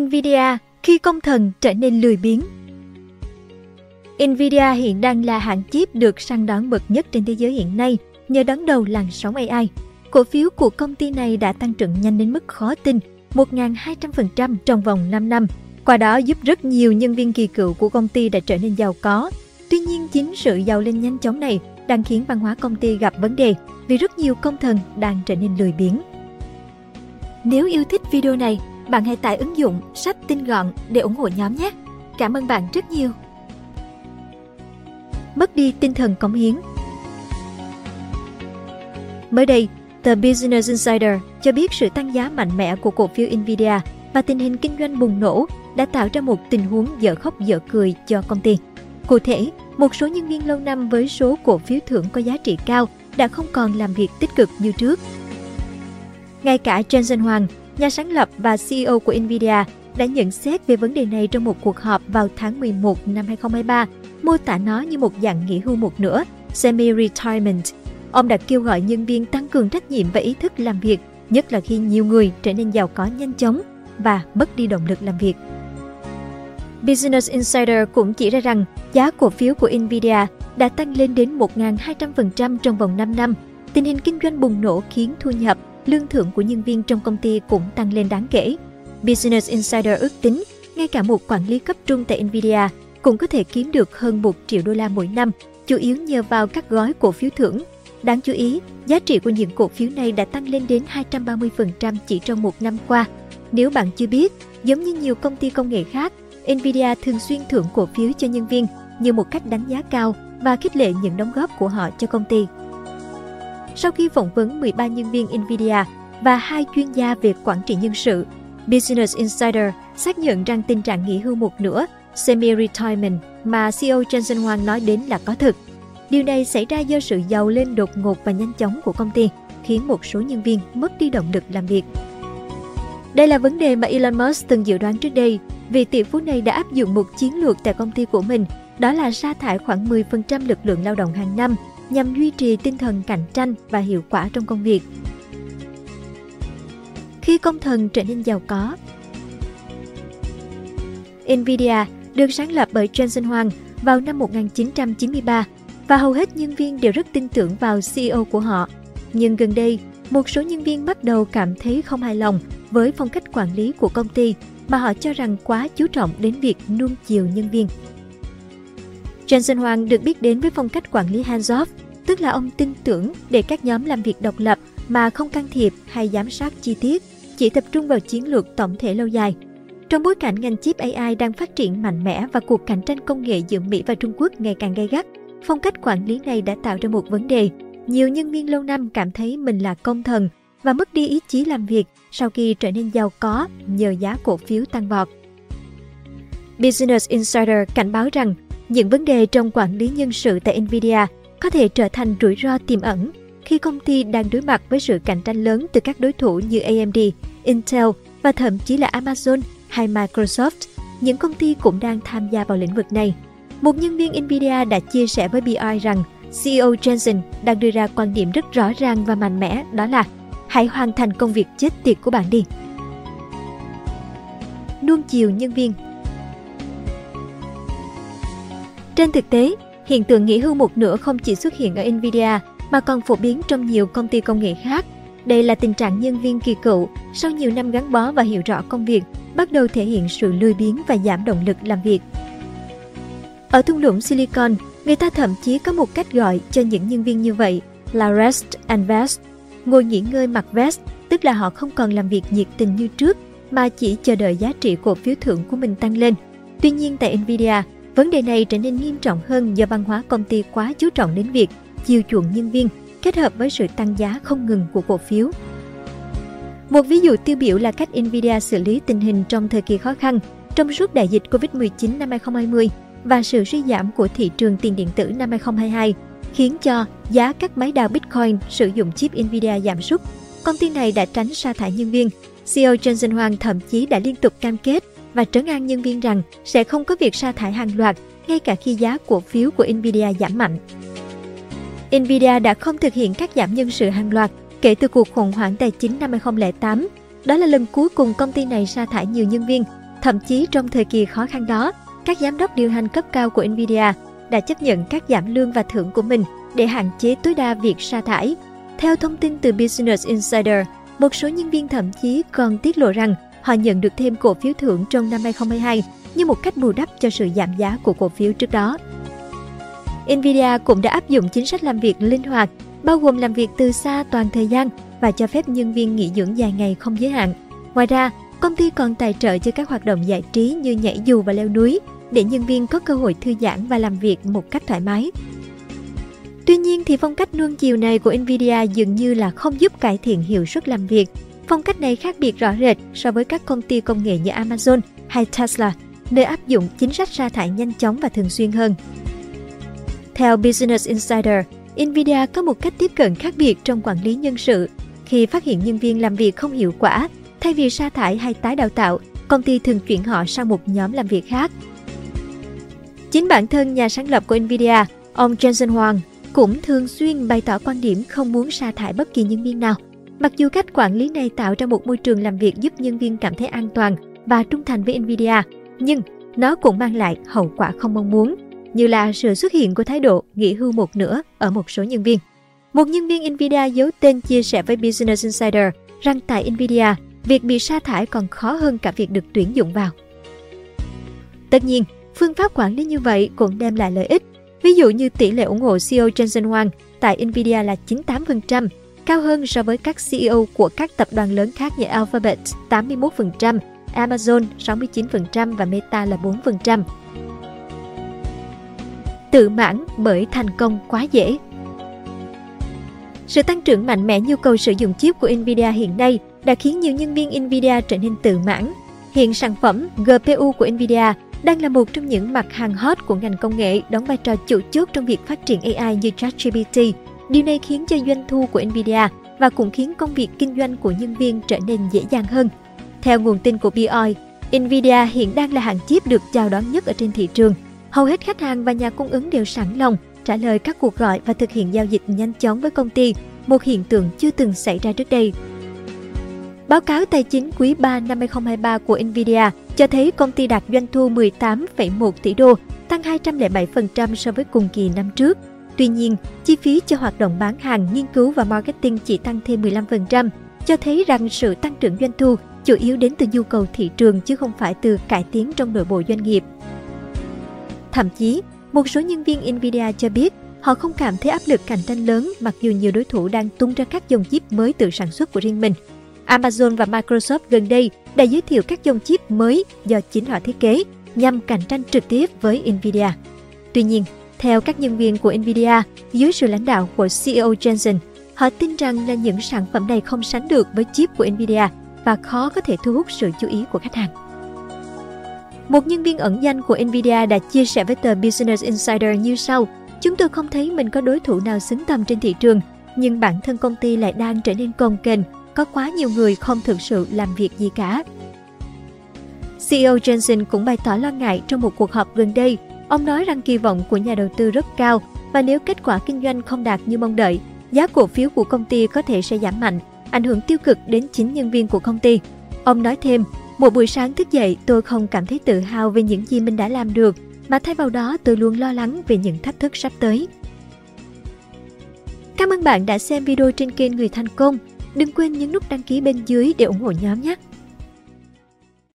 Nvidia khi công thần trở nên lười biếng. Nvidia hiện đang là hãng chip được săn đón bậc nhất trên thế giới hiện nay nhờ đón đầu làn sóng AI. Cổ phiếu của công ty này đã tăng trưởng nhanh đến mức khó tin, 1.200% trong vòng 5 năm. Qua đó giúp rất nhiều nhân viên kỳ cựu của công ty đã trở nên giàu có. Tuy nhiên chính sự giàu lên nhanh chóng này đang khiến văn hóa công ty gặp vấn đề vì rất nhiều công thần đang trở nên lười biếng. Nếu yêu thích video này, bạn hãy tải ứng dụng sách tinh gọn để ủng hộ nhóm nhé. Cảm ơn bạn rất nhiều. Mất đi tinh thần cống hiến Mới đây, The Business Insider cho biết sự tăng giá mạnh mẽ của cổ phiếu Nvidia và tình hình kinh doanh bùng nổ đã tạo ra một tình huống dở khóc dở cười cho công ty. Cụ thể, một số nhân viên lâu năm với số cổ phiếu thưởng có giá trị cao đã không còn làm việc tích cực như trước. Ngay cả Jensen Huang, nhà sáng lập và CEO của Nvidia, đã nhận xét về vấn đề này trong một cuộc họp vào tháng 11 năm 2023, mô tả nó như một dạng nghỉ hưu một nửa, semi-retirement. Ông đã kêu gọi nhân viên tăng cường trách nhiệm và ý thức làm việc, nhất là khi nhiều người trở nên giàu có nhanh chóng và mất đi động lực làm việc. Business Insider cũng chỉ ra rằng giá cổ phiếu của Nvidia đã tăng lên đến 1.200% trong vòng 5 năm. Tình hình kinh doanh bùng nổ khiến thu nhập, lương thưởng của nhân viên trong công ty cũng tăng lên đáng kể. Business Insider ước tính, ngay cả một quản lý cấp trung tại Nvidia cũng có thể kiếm được hơn 1 triệu đô la mỗi năm, chủ yếu nhờ vào các gói cổ phiếu thưởng. Đáng chú ý, giá trị của những cổ phiếu này đã tăng lên đến 230% chỉ trong một năm qua. Nếu bạn chưa biết, giống như nhiều công ty công nghệ khác, Nvidia thường xuyên thưởng cổ phiếu cho nhân viên như một cách đánh giá cao và khích lệ những đóng góp của họ cho công ty. Sau khi phỏng vấn 13 nhân viên Nvidia và hai chuyên gia về quản trị nhân sự, Business Insider xác nhận rằng tình trạng nghỉ hưu một nửa semi-retirement mà CEO Jensen Huang nói đến là có thực. Điều này xảy ra do sự giàu lên đột ngột và nhanh chóng của công ty, khiến một số nhân viên mất đi động lực làm việc. Đây là vấn đề mà Elon Musk từng dự đoán trước đây, vì tỷ phú này đã áp dụng một chiến lược tại công ty của mình, đó là sa thải khoảng 10% lực lượng lao động hàng năm nhằm duy trì tinh thần cạnh tranh và hiệu quả trong công việc. Khi công thần trở nên giàu có Nvidia được sáng lập bởi Jensen Huang vào năm 1993 và hầu hết nhân viên đều rất tin tưởng vào CEO của họ. Nhưng gần đây, một số nhân viên bắt đầu cảm thấy không hài lòng với phong cách quản lý của công ty mà họ cho rằng quá chú trọng đến việc nuông chiều nhân viên. Jensen Huang được biết đến với phong cách quản lý hands-off, tức là ông tin tưởng để các nhóm làm việc độc lập mà không can thiệp hay giám sát chi tiết, chỉ tập trung vào chiến lược tổng thể lâu dài. Trong bối cảnh ngành chip AI đang phát triển mạnh mẽ và cuộc cạnh tranh công nghệ giữa Mỹ và Trung Quốc ngày càng gay gắt, phong cách quản lý này đã tạo ra một vấn đề. Nhiều nhân viên lâu năm cảm thấy mình là công thần và mất đi ý chí làm việc sau khi trở nên giàu có nhờ giá cổ phiếu tăng vọt. Business Insider cảnh báo rằng những vấn đề trong quản lý nhân sự tại Nvidia có thể trở thành rủi ro tiềm ẩn khi công ty đang đối mặt với sự cạnh tranh lớn từ các đối thủ như AMD, Intel và thậm chí là Amazon hay Microsoft. Những công ty cũng đang tham gia vào lĩnh vực này. Một nhân viên Nvidia đã chia sẻ với BI rằng CEO Jensen đang đưa ra quan điểm rất rõ ràng và mạnh mẽ đó là hãy hoàn thành công việc chết tiệt của bạn đi. Nuông chiều nhân viên Trên thực tế, hiện tượng nghỉ hưu một nửa không chỉ xuất hiện ở Nvidia mà còn phổ biến trong nhiều công ty công nghệ khác. Đây là tình trạng nhân viên kỳ cựu sau nhiều năm gắn bó và hiểu rõ công việc, bắt đầu thể hiện sự lười biếng và giảm động lực làm việc. Ở thung lũng Silicon, người ta thậm chí có một cách gọi cho những nhân viên như vậy là rest and vest, ngồi nghỉ ngơi mặc vest, tức là họ không còn làm việc nhiệt tình như trước mà chỉ chờ đợi giá trị cổ phiếu thưởng của mình tăng lên. Tuy nhiên tại Nvidia, vấn đề này trở nên nghiêm trọng hơn do văn hóa công ty quá chú trọng đến việc chiều chuộng nhân viên, kết hợp với sự tăng giá không ngừng của cổ phiếu. Một ví dụ tiêu biểu là cách Nvidia xử lý tình hình trong thời kỳ khó khăn, trong suốt đại dịch Covid-19 năm 2020 và sự suy giảm của thị trường tiền điện tử năm 2022 khiến cho giá các máy đào Bitcoin sử dụng chip Nvidia giảm sút. Công ty này đã tránh sa thải nhân viên. CEO Jensen Huang thậm chí đã liên tục cam kết và trấn an nhân viên rằng sẽ không có việc sa thải hàng loạt ngay cả khi giá cổ phiếu của Nvidia giảm mạnh. Nvidia đã không thực hiện các giảm nhân sự hàng loạt kể từ cuộc khủng hoảng tài chính năm 2008. Đó là lần cuối cùng công ty này sa thải nhiều nhân viên Thậm chí trong thời kỳ khó khăn đó, các giám đốc điều hành cấp cao của Nvidia đã chấp nhận các giảm lương và thưởng của mình để hạn chế tối đa việc sa thải. Theo thông tin từ Business Insider, một số nhân viên thậm chí còn tiết lộ rằng họ nhận được thêm cổ phiếu thưởng trong năm 2022 như một cách bù đắp cho sự giảm giá của cổ phiếu trước đó. Nvidia cũng đã áp dụng chính sách làm việc linh hoạt, bao gồm làm việc từ xa toàn thời gian và cho phép nhân viên nghỉ dưỡng dài ngày không giới hạn. Ngoài ra, công ty còn tài trợ cho các hoạt động giải trí như nhảy dù và leo núi để nhân viên có cơ hội thư giãn và làm việc một cách thoải mái. Tuy nhiên thì phong cách nuông chiều này của Nvidia dường như là không giúp cải thiện hiệu suất làm việc. Phong cách này khác biệt rõ rệt so với các công ty công nghệ như Amazon hay Tesla, nơi áp dụng chính sách sa thải nhanh chóng và thường xuyên hơn. Theo Business Insider, Nvidia có một cách tiếp cận khác biệt trong quản lý nhân sự. Khi phát hiện nhân viên làm việc không hiệu quả, thay vì sa thải hay tái đào tạo, công ty thường chuyển họ sang một nhóm làm việc khác. Chính bản thân nhà sáng lập của Nvidia, ông Jensen Huang, cũng thường xuyên bày tỏ quan điểm không muốn sa thải bất kỳ nhân viên nào. Mặc dù cách quản lý này tạo ra một môi trường làm việc giúp nhân viên cảm thấy an toàn và trung thành với Nvidia, nhưng nó cũng mang lại hậu quả không mong muốn như là sự xuất hiện của thái độ nghỉ hưu một nửa ở một số nhân viên. Một nhân viên Nvidia giấu tên chia sẻ với Business Insider rằng tại Nvidia, việc bị sa thải còn khó hơn cả việc được tuyển dụng vào. Tất nhiên, phương pháp quản lý như vậy cũng đem lại lợi ích. Ví dụ như tỷ lệ ủng hộ CEO Jensen Huang tại Nvidia là 98%, cao hơn so với các CEO của các tập đoàn lớn khác như Alphabet 81%, Amazon 69% và Meta là 4% tự mãn bởi thành công quá dễ. Sự tăng trưởng mạnh mẽ nhu cầu sử dụng chip của Nvidia hiện nay đã khiến nhiều nhân viên Nvidia trở nên tự mãn. Hiện sản phẩm GPU của Nvidia đang là một trong những mặt hàng hot của ngành công nghệ đóng vai trò chủ chốt trong việc phát triển AI như ChatGPT. Điều này khiến cho doanh thu của Nvidia và cũng khiến công việc kinh doanh của nhân viên trở nên dễ dàng hơn. Theo nguồn tin của BOI, Nvidia hiện đang là hãng chip được chào đón nhất ở trên thị trường Hầu hết khách hàng và nhà cung ứng đều sẵn lòng trả lời các cuộc gọi và thực hiện giao dịch nhanh chóng với công ty, một hiện tượng chưa từng xảy ra trước đây. Báo cáo tài chính quý 3 năm 2023 của Nvidia cho thấy công ty đạt doanh thu 18,1 tỷ đô, tăng 207% so với cùng kỳ năm trước. Tuy nhiên, chi phí cho hoạt động bán hàng, nghiên cứu và marketing chỉ tăng thêm 15%, cho thấy rằng sự tăng trưởng doanh thu chủ yếu đến từ nhu cầu thị trường chứ không phải từ cải tiến trong nội bộ doanh nghiệp. Thậm chí, một số nhân viên Nvidia cho biết họ không cảm thấy áp lực cạnh tranh lớn mặc dù nhiều đối thủ đang tung ra các dòng chip mới tự sản xuất của riêng mình. Amazon và Microsoft gần đây đã giới thiệu các dòng chip mới do chính họ thiết kế nhằm cạnh tranh trực tiếp với Nvidia. Tuy nhiên, theo các nhân viên của Nvidia, dưới sự lãnh đạo của CEO Jensen, họ tin rằng là những sản phẩm này không sánh được với chip của Nvidia và khó có thể thu hút sự chú ý của khách hàng. Một nhân viên ẩn danh của Nvidia đã chia sẻ với tờ Business Insider như sau. Chúng tôi không thấy mình có đối thủ nào xứng tầm trên thị trường, nhưng bản thân công ty lại đang trở nên cồng kềnh, có quá nhiều người không thực sự làm việc gì cả. CEO Jensen cũng bày tỏ lo ngại trong một cuộc họp gần đây. Ông nói rằng kỳ vọng của nhà đầu tư rất cao và nếu kết quả kinh doanh không đạt như mong đợi, giá cổ phiếu của công ty có thể sẽ giảm mạnh, ảnh hưởng tiêu cực đến chính nhân viên của công ty. Ông nói thêm, một buổi sáng thức dậy, tôi không cảm thấy tự hào về những gì mình đã làm được, mà thay vào đó tôi luôn lo lắng về những thách thức sắp tới. Cảm ơn bạn đã xem video trên kênh Người Thành Công. Đừng quên nhấn nút đăng ký bên dưới để ủng hộ nhóm nhé!